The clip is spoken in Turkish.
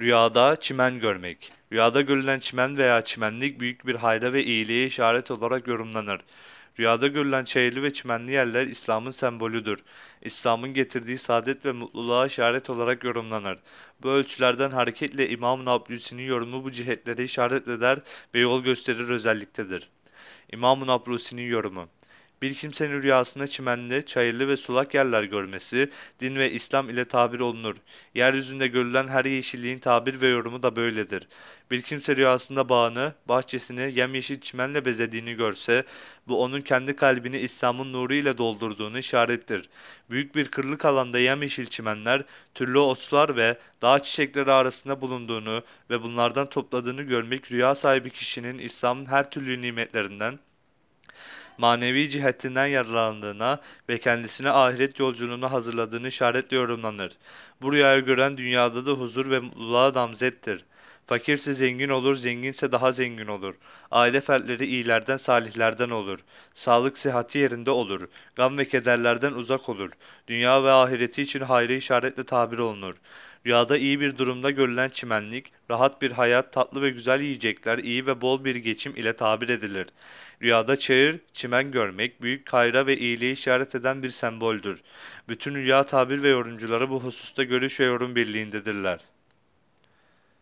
Rüyada çimen görmek. Rüyada görülen çimen veya çimenlik büyük bir hayra ve iyiliğe işaret olarak yorumlanır. Rüyada görülen çayırlı ve çimenli yerler İslam'ın sembolüdür. İslam'ın getirdiği saadet ve mutluluğa işaret olarak yorumlanır. Bu ölçülerden hareketle İmam-ı Nablusi'nin yorumu bu cihetlere işaret eder ve yol gösterir özelliktedir. İmam-ı Nablusi'nin yorumu bir kimsenin rüyasında çimenli, çayırlı ve sulak yerler görmesi, din ve İslam ile tabir olunur. Yeryüzünde görülen her yeşilliğin tabir ve yorumu da böyledir. Bir kimse rüyasında bağını, bahçesini yemyeşil çimenle bezediğini görse, bu onun kendi kalbini İslam'ın nuru ile doldurduğunu işarettir. Büyük bir kırlık alanda yemyeşil çimenler, türlü otlar ve dağ çiçekleri arasında bulunduğunu ve bunlardan topladığını görmek rüya sahibi kişinin İslam'ın her türlü nimetlerinden, manevi cihetinden yararlandığına ve kendisine ahiret yolculuğuna hazırladığını işaretle yorumlanır. Bu rüyayı gören dünyada da huzur ve mutluluğa damzettir. Fakirse zengin olur, zenginse daha zengin olur. Aile fertleri iyilerden, salihlerden olur. Sağlık sıhhati yerinde olur. Gam ve kederlerden uzak olur. Dünya ve ahireti için hayrı işaretle tabir olunur. Rüyada iyi bir durumda görülen çimenlik, rahat bir hayat, tatlı ve güzel yiyecekler, iyi ve bol bir geçim ile tabir edilir. Rüyada çayır, çimen görmek, büyük hayra ve iyiliği işaret eden bir semboldür. Bütün rüya tabir ve yorumcuları bu hususta görüş ve yorum birliğindedirler.